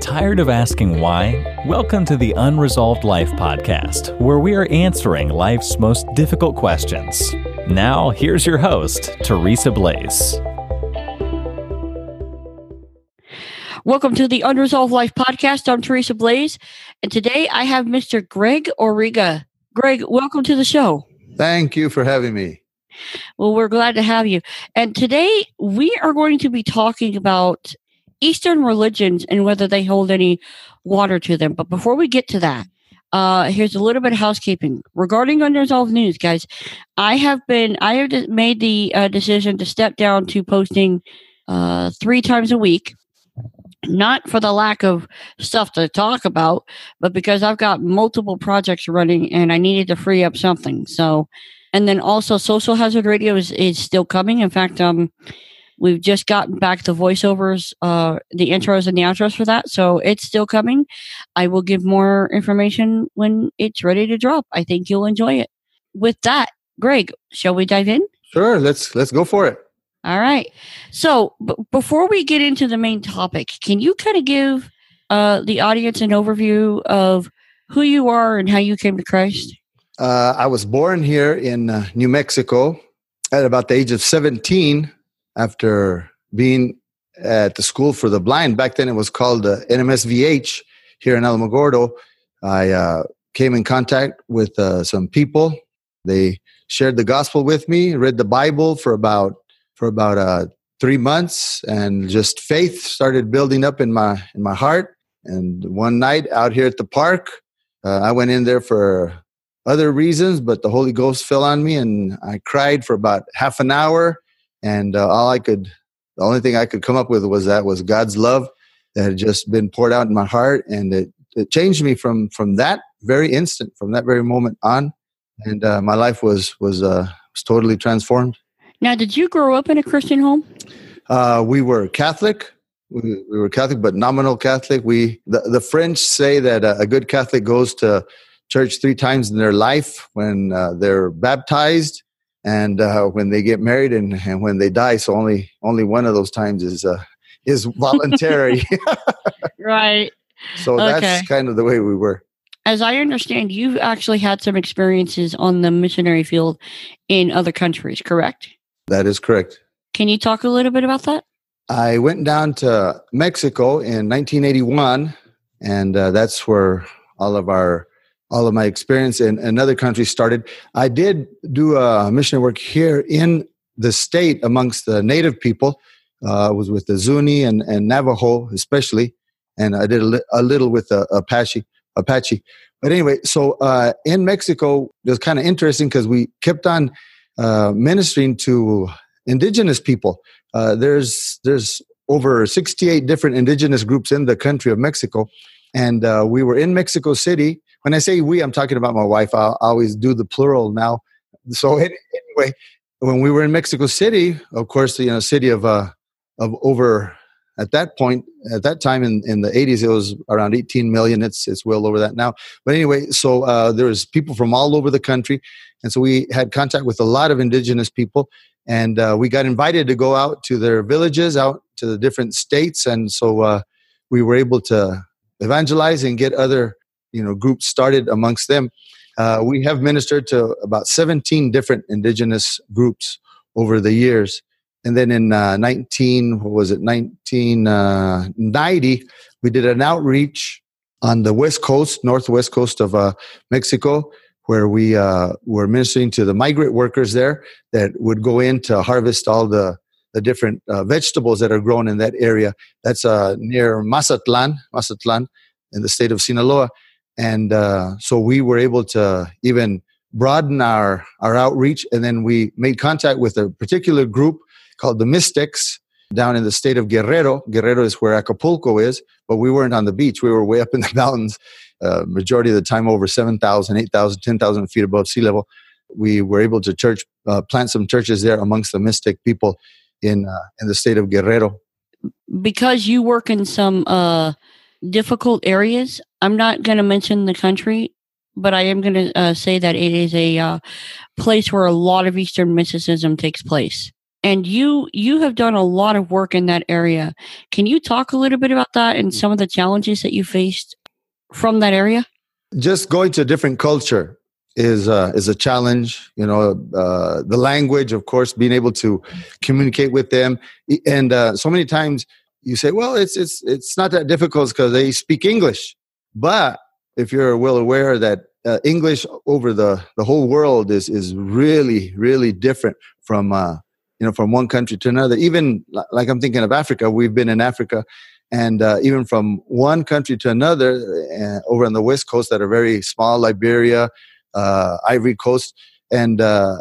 Tired of asking why? Welcome to the Unresolved Life podcast, where we are answering life's most difficult questions. Now, here's your host, Teresa Blaze. Welcome to the Unresolved Life podcast. I'm Teresa Blaze, and today I have Mr. Greg Origa. Greg, welcome to the show. Thank you for having me. Well, we're glad to have you. And today we are going to be talking about Eastern religions and whether they hold any water to them. But before we get to that, uh, here's a little bit of housekeeping regarding unresolved news, guys. I have been, I have made the uh, decision to step down to posting uh, three times a week. Not for the lack of stuff to talk about, but because I've got multiple projects running and I needed to free up something. So, and then also Social Hazard Radio is, is still coming. In fact, um, We've just gotten back the voiceovers, uh, the intros and the outros for that. So it's still coming. I will give more information when it's ready to drop. I think you'll enjoy it. With that, Greg, shall we dive in? Sure. Let's let's go for it. All right. So b- before we get into the main topic, can you kind of give uh, the audience an overview of who you are and how you came to Christ? Uh, I was born here in uh, New Mexico at about the age of 17 after being at the school for the blind. Back then, it was called uh, NMSVH here in Alamogordo. I uh, came in contact with uh, some people. They shared the gospel with me, read the Bible for about for about uh, three months, and just faith started building up in my in my heart. And one night out here at the park, uh, I went in there for other reasons, but the Holy Ghost fell on me, and I cried for about half an hour and uh, all I could, the only thing I could come up with was that was God's love that had just been poured out in my heart, and it it changed me from from that very instant, from that very moment on, and uh, my life was was uh, was totally transformed. Now, did you grow up in a Christian home? Uh, we were Catholic. We, we, were Catholic, but nominal Catholic. We the, the French say that a, a good Catholic goes to church three times in their life when uh, they're baptized and uh, when they get married and, and when they die. So only only one of those times is uh, is voluntary. right. So that's kind of the way we were. As I understand, you've actually had some experiences on the missionary field in other countries, correct? That is correct. Can you talk a little bit about that? I went down to Mexico in 1981, and uh, that's where all of our all of my experience in another country started. I did do a missionary work here in the state amongst the native people. Uh, I was with the Zuni and, and Navajo, especially, and I did a, li- a little with the Apache. Apache. But anyway, so uh, in Mexico, it was kind of interesting because we kept on uh, ministering to indigenous people. Uh, there's there's over 68 different indigenous groups in the country of Mexico, and uh, we were in Mexico City when I say we, I'm talking about my wife. I always do the plural now. So anyway, when we were in Mexico City, of course, you know, city of uh, of over at that point at that time in, in the 80s it was around 18 million. It's it's well over that now. But anyway so uh, there was people from all over the country. And so we had contact with a lot of indigenous people. And uh, we got invited to go out to their villages out to the different states. And so uh, we were able to evangelize and get other you know groups started amongst them. Uh, we have ministered to about 17 different indigenous groups over the years. And then in uh, 19, what was it, 1990, uh, we did an outreach on the west coast, northwest coast of uh, Mexico, where we uh, were ministering to the migrant workers there that would go in to harvest all the, the different uh, vegetables that are grown in that area. That's near Mazatlan, Mazatlan, in the state of Sinaloa and uh, so we were able to even broaden our our outreach and then we made contact with a particular group called the Mixtecs down in the state of guerrero. Guerrero is where acapulco is but we weren't on the beach. We were way up in the mountains uh, majority of the time over 7000 8000 10000 feet above sea level. We were able to church uh, plant some churches there amongst the Mixtec people in uh, in the state of guerrero. Because you work in some uh, difficult areas I'm not going to mention the country, but I am going to uh, say that it is a uh, place where a lot of Eastern mysticism takes place. and you you have done a lot of work in that area. Can you talk a little bit about that and some of the challenges that you faced from that area? Just going to a different culture is uh, is a challenge. You know, uh, the language, of course, being able to communicate with them, and uh, so many times you say, "Well, it's it's it's not that difficult because they speak English." But if you're well aware that uh, English over the the whole world is is really really different from uh, you know from one country to another. Even like I'm thinking of Africa, we've been in Africa, and uh, even from one country to another, uh, over on the west coast that are very small, Liberia, uh, Ivory Coast, and uh,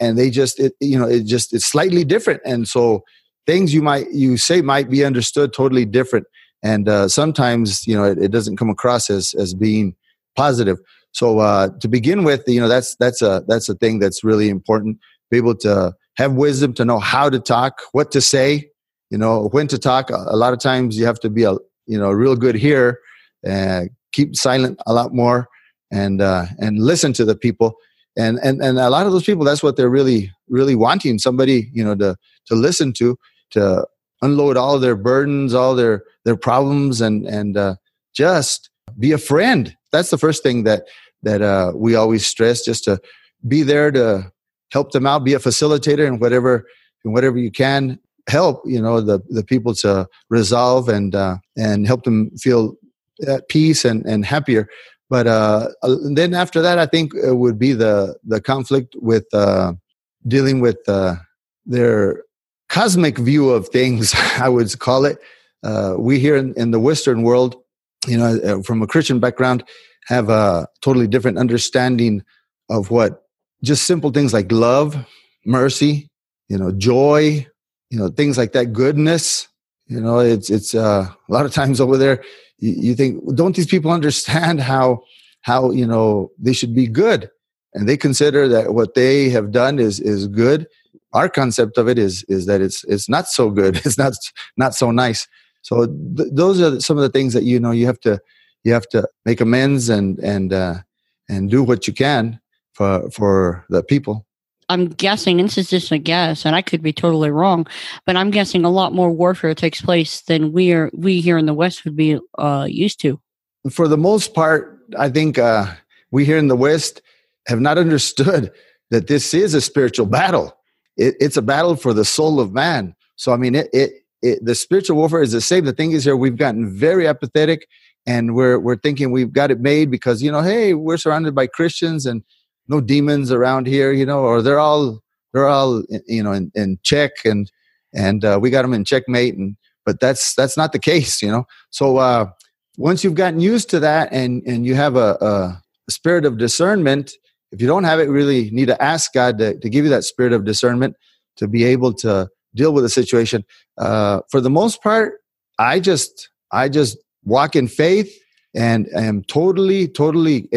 and they just it, you know it just it's slightly different, and so things you might you say might be understood totally different, and uh, sometimes you know it, it, doesn't come across as as being positive. So uh, to begin with, you know that's that's a that's a thing that's really important. Be able to have wisdom to know how to talk, what to say, you know when to talk. A lot of times you have to be a you know real good here, and keep silent a lot more and uh, and listen to the people and and and a lot of those people that's what they're really really wanting somebody you know to to listen to to unload all their burdens all their their problems and and uh, just be a friend. That's the first thing that that uh, we always stress just to be there to help them out be a facilitator and whatever and whatever you can help you know the the people to resolve and uh, and help them feel at peace and and happier. But uh, uh, then after that, I think it would be the the conflict with uh, dealing with uh, their cosmic view of things. I would call it. Uh, we here in, in, the Western world, you know, uh, from a Christian background, have a totally different understanding of what just simple things like love, mercy, you know, joy, you know, things like that, goodness. You know, it's it's uh, a lot of times over there you, you think don't these people understand how how you know they should be good and they consider that what they have done is is good our concept of it is is that it's it's not so good it's not not so nice so th- those are some of the things that you know you have to you have to make amends and and uh, and do what you can for for the people I'm guessing, and this is just a guess, and I could be totally wrong, but I'm guessing a lot more warfare takes place than we are we here in the West would be uh, used to. For the most part, I think uh, we here in the West have not understood that this is a spiritual battle. It, it's a battle for the soul of man. So I mean, it, it, it the spiritual warfare is the same. The thing is, here we've gotten very apathetic, and we're we're thinking we've got it made because you know, hey, we're surrounded by Christians and no demons around here, you know, or they're all they're all you know in, in check and and uh, we got them in checkmate and but that's that's not the case, you know. So uh, once you've gotten used to that and and you have a, a, spirit of discernment, if you don't have it, really need to ask God to, to give you that spirit of discernment to be able to deal with the situation. Uh, for the most part, I just I just walk in faith and I am totally, totally,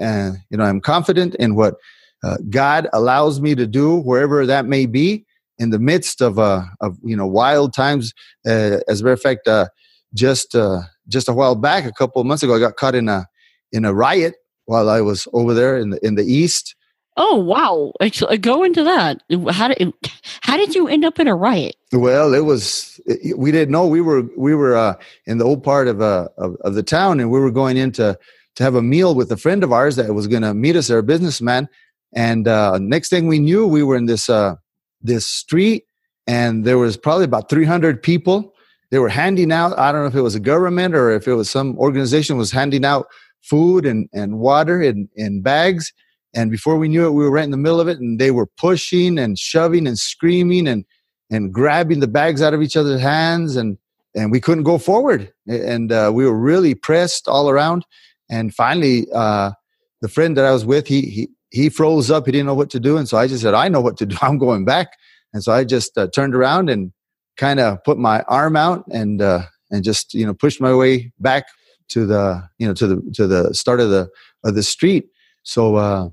uh, you know, I'm confident in what uh, God allows me to do wherever that may be in the midst of, uh, of you know, wild times. Uh, as a matter of fact, uh, just uh, just a while back, a couple of months ago, I got caught in a in a riot while I was over there in the in the east. Oh wow! Actually go into that. How did how did you end up in a riot? Well, it was we didn't know we were we were uh, in the old part of, uh, of, of the town, and we were going in to to have a meal with a friend of ours that was going to meet us there, a businessman. And uh, next thing we knew, we were in this uh, this street, and there was probably about three hundred people. They were handing out. I don't know if it was a government or if it was some organization was handing out food and, and water in, in bags and before we knew it, we were right in the middle of it, and they were pushing and shoving and screaming and and grabbing the bags out of each other's hands, and and we couldn't go forward, and uh, we were really pressed all around. And finally, uh, the friend that I was with, he he he froze up. He didn't know what to do, and so I just said, "I know what to do. I'm going back." And so I just uh, turned around and kind of put my arm out and uh, and just you know pushed my way back to the you know to the to the start of the of the street. So uh,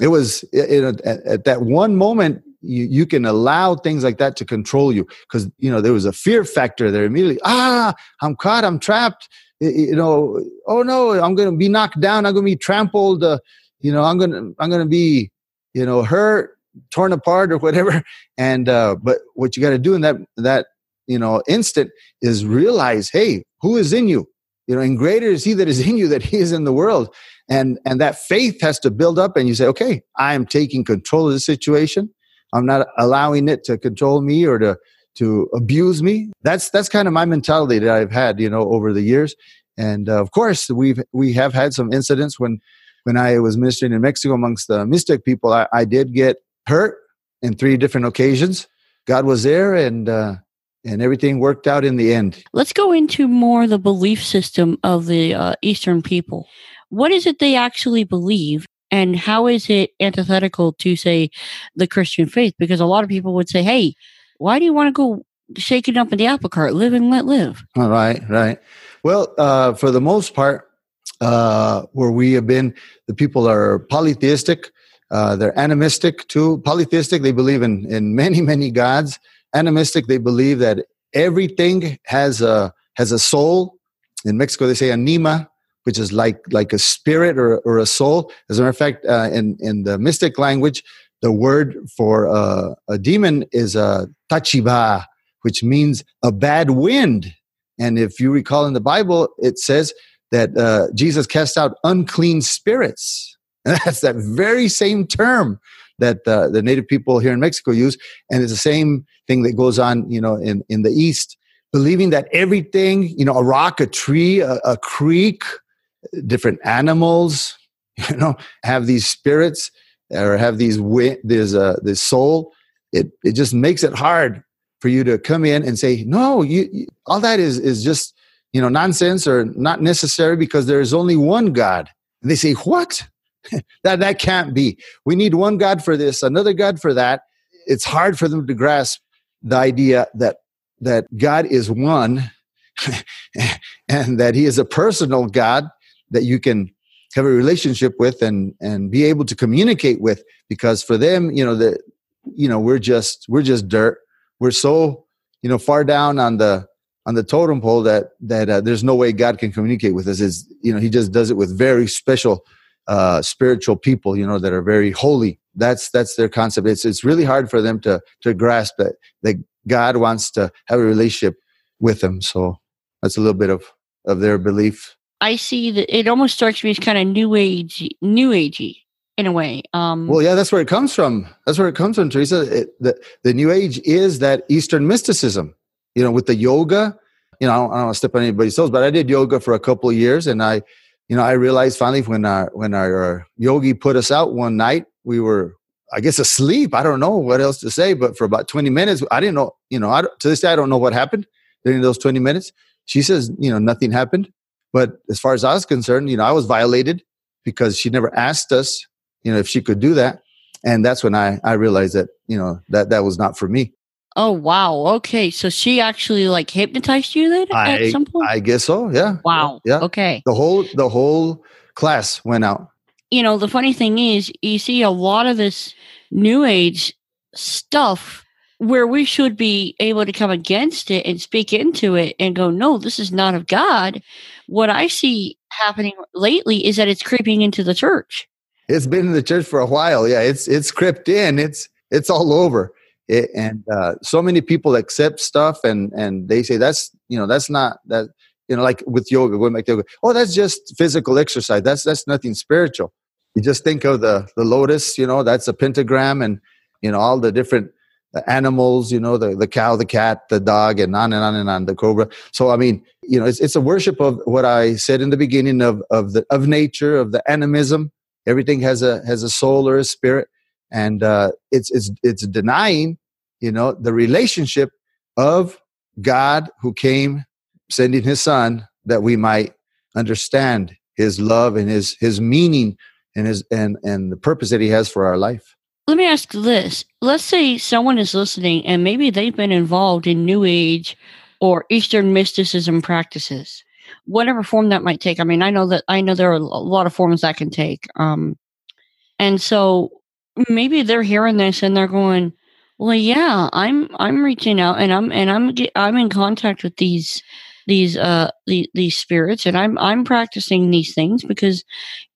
it was it, it, at, at, that one moment you, you can allow things like that to control you because you know there was a fear factor there immediately ah i'm caught i'm trapped you know oh no i'm gonna be knocked down i'm gonna be trampled uh, you know i'm gonna i'm gonna be you know hurt torn apart or whatever. And uh, but what you got to do in that that you know instant is realize, hey, who is in you? You know, and greater is He that is in you that He is in the world. And and that faith has to build up, and you say, okay, I am taking control of the situation. I'm not allowing it to control me or to to abuse me. That's that's kind of my mentality that I've had, you know, over the years. And uh, of course, we've we have had some incidents when when I was ministering in Mexico amongst the Mixtec people. I, I did get hurt in three different occasions. God was there, and uh, and everything worked out in the end. Let's go into more the belief system of the uh, Eastern people. What is it they actually believe? And how is it antithetical to, say, the Christian faith? Because a lot of people would say, hey, why do you want to go shaking up in the apple cart? Live and let live. All right, right. Well, uh, for the most part, uh, where we have been, the people are polytheistic. Uh, they're animistic too. Polytheistic, they believe in, in many, many gods. Animistic, they believe that everything has a has a soul. In Mexico, they say anima, which is like like a spirit or, or a soul. As a matter of fact, uh, in in the Mixtec language, the word for uh, a demon is a tachiba, which means a bad wind. And if you recall in the Bible, it says that uh, Jesus cast out unclean spirits. And that's that very same term that uh, the native people here in Mexico use. And it's the same thing that goes on, you know, in, in the East, believing that everything, you know, a rock, a tree, a, a creek, different animals, you know, have these spirits or have these, there's a, this soul. It, it just makes it hard for you to come in and say, no, you, you all that is, is just, you know, nonsense or not necessary because there is only one God. And they say, what? that, that can't be. We need one God for this, another God for that. It's hard for them to grasp the idea that, that God is one and that he is a personal God that you can have a relationship with and, and be able to communicate with because for them, you know, the, you know, we're just, we're just dirt. We're so, you know, far down on the, on the totem pole that that uh, there's no way God can communicate with us. Is you know He just does it with very special uh, spiritual people, you know, that are very holy. That's that's their concept. It's it's really hard for them to to grasp that that God wants to have a relationship with them. So that's a little bit of of their belief. I see that it almost strikes me as kind of new age, new agey in a way. Um, well, yeah, that's where it comes from. That's where it comes from, Teresa. It, the the New Age is that Eastern mysticism you know, with the yoga, you know, I don't, I don't want to step on anybody's toes, but I did yoga for a couple of years, and I, you know, I realized finally when our when our uh, yogi put us out one night, we were, I guess, asleep. I don't know what else to say, but for about twenty minutes, I didn't know, you know, I, to this day, I don't know what happened during those twenty minutes. She says, you know, nothing happened, but as far as I was concerned, you know, I was violated because she never asked us, you know, if she could do that, and that's when I I realized that you know that that was not for me. Oh wow. Okay. So she actually like hypnotized you then I, at some point? I guess so, yeah. Wow. Yeah. Okay. The whole the whole class went out. You know, the funny thing is you see a lot of this new age stuff where we should be able to come against it and speak into it and go, no, this is not of God. What I see happening lately is that it's creeping into the church. It's been in the church for a while. Yeah, it's it's crept in. It's it's all over it, and uh, so many people accept stuff and and they say that's you know that's not that you know like with yoga back to yoga oh that's just physical exercise. That's that's nothing spiritual. You just think of the the lotus you know that's a pentagram and you know all the different animals you know the the cow the cat the dog and on and on and on the cobra. So i mean you know it's it's a worship of what i said in the beginning of of the of nature of the animism. Everything has a has a soul or a spirit. And uh, it's it's it's denying you know the relationship of god who came sending his son that we might understand his love and his his meaning and his and and the purpose that he has for our life. Let me ask this. Let's say someone is listening and maybe they've been involved in new age or eastern mysticism practices whatever form that might take. I mean i know that i know there are a lot of forms that can take um and so maybe they're hearing this and they're going well, yeah, I'm I'm reaching out and I'm and I'm I'm in contact with these these uh the, these spirits and I'm I'm practicing these things because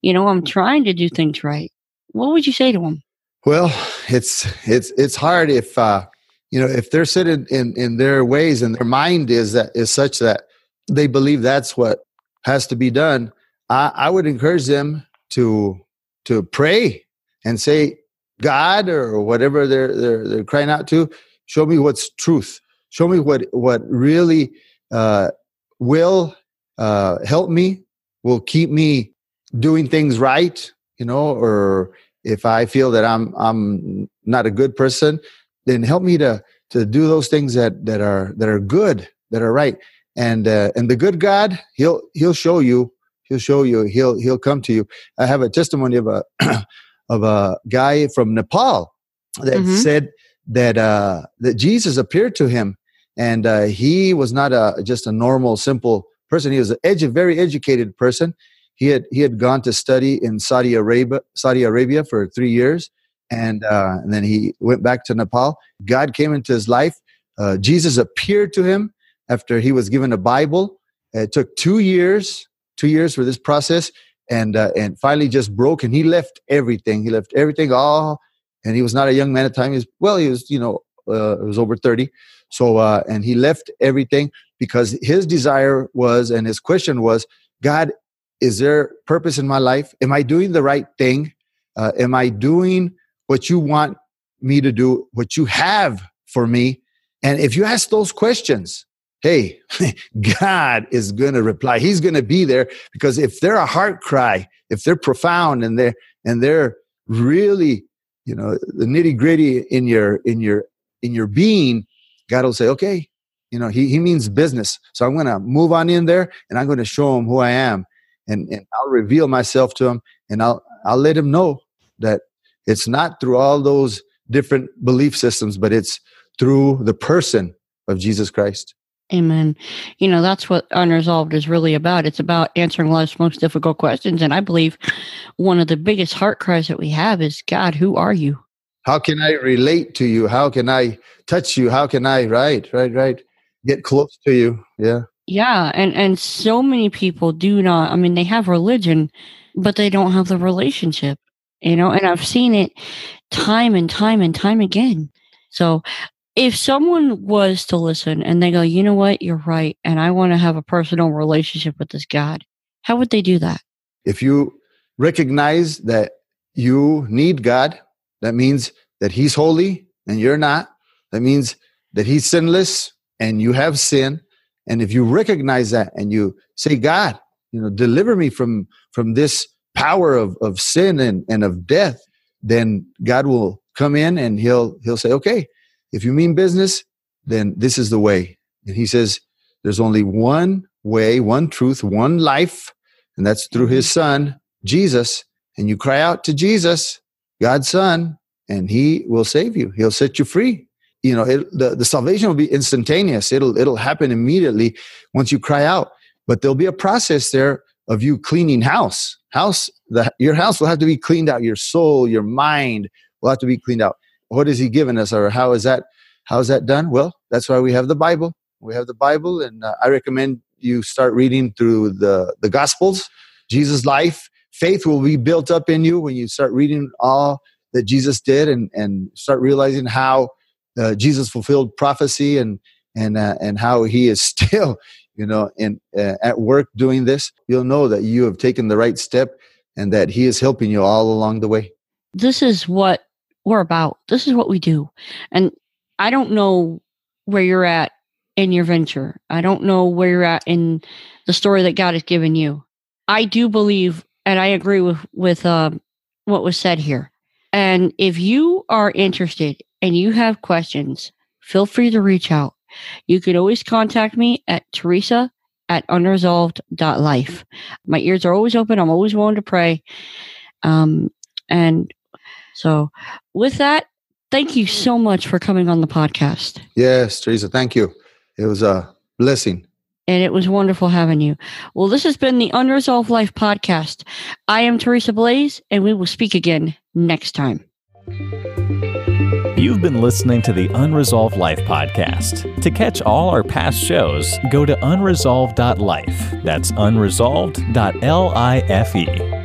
you know I'm trying to do things right. What would you say to them? Well, it's it's it's hard if uh, you know if they're sitting in in their ways and their mind is that is such that they believe that's what has to be done. I, I would encourage them to to pray and say, God or whatever they're they're they're crying out to, show me what's truth. Show me what what really uh, will uh, help me, will keep me doing things right, you know, or if I feel that I'm I'm not a good person, then help me to to do those things that that are that are good, that are right. And uh, and the good God, he'll he'll show you, he'll show you, he'll he'll come to you. I have a testimony of a of a guy from Nepal that mm-hmm. said that uh, that Jesus appeared to him, and uh, he was not a just a normal, simple person. He was a edu- very educated person. He had he had gone to study in Saudi Arabia, Saudi Arabia for three years, and uh, and then he went back to Nepal. God came into his life. Uh, Jesus appeared to him after he was given a Bible. It took two years, two years for this process, and uh, and finally just broke. And he left everything. He left everything all, and he was not a young man at the time. He was well, he was you know uh, was over thirty. So uh, and he left everything because his desire was and his question was, God, is there purpose in my life? Am I doing the right thing? Uh, am I doing what you want me to do? What you have for me? And if you ask those questions, hey, God is going to reply. He's going to be there because if they're a heart cry, if they're profound and they're and they're really, you know, the nitty gritty in your in your in your being, God will say, okay, you know, he, he means business. So I'm going to move on in there and I'm going to show him who I am and, and I'll reveal myself to him and I'll, I'll let him know that it's not through all those different belief systems, but it's through the person of Jesus Christ. Amen. You know, that's what Unresolved is really about. It's about answering life's most difficult questions. And I believe one of the biggest heart cries that we have is God, who are you? How can I relate to you? How can I touch you? How can I, right, right, right, get close to you? Yeah. Yeah. And, and so many people do not, I mean, they have religion, but they don't have the relationship, you know, and I've seen it time and time and time again. So if someone was to listen and they go, you know what, you're right, and I want to have a personal relationship with this God, how would they do that? If you recognize that you need God, that means that He's holy and you're not. That means that He's sinless and you have sin. And if you recognize that and you say, God, you know, deliver me from from this power of, of sin and, and of death, then God will come in and he'll he'll say, Okay, if you mean business, then this is the way. And he says, there's only one way, one truth, one life, and that's through his son, Jesus. And you cry out to Jesus, God's son, and he will save you. He'll set you free. You know, it, the, the salvation will be instantaneous. It'll, it'll happen immediately once you cry out. But there'll be a process there of you cleaning house. House, the, your house will have to be cleaned out. Your soul, your mind will have to be cleaned out what has he given us or how is that how is that done? Well that's why we have the bible. We have the bible and uh, i recommend you start reading through the the gospels. Jesus life faith will be built up in you when you start reading all that jesus did and and start realizing how uh, jesus fulfilled prophecy and and uh, and how he is still you know in uh, at work doing this. You'll know that you have taken the right step and that he is helping you all along the way. This is what we're about. This is what we do. And I don't know where you're at in your venture. I don't know where you're at in the story that God has given you. I do believe, and I agree with with um, what was said here. And if you are interested and you have questions, feel free to reach out. You can always contact me at Teresa at unresolved.life. My ears are always open. I'm always willing to pray. Um, and so, with that, thank you so much for coming on the podcast. Yes, Teresa, thank you. It was a blessing. And it was wonderful having you. Well, this has been the Unresolved Life podcast. I am Teresa Blaze, and we will speak again next time. You've been listening to the Unresolved Life podcast. To catch all our past shows, go to unresolved.life. That's unresolved.life.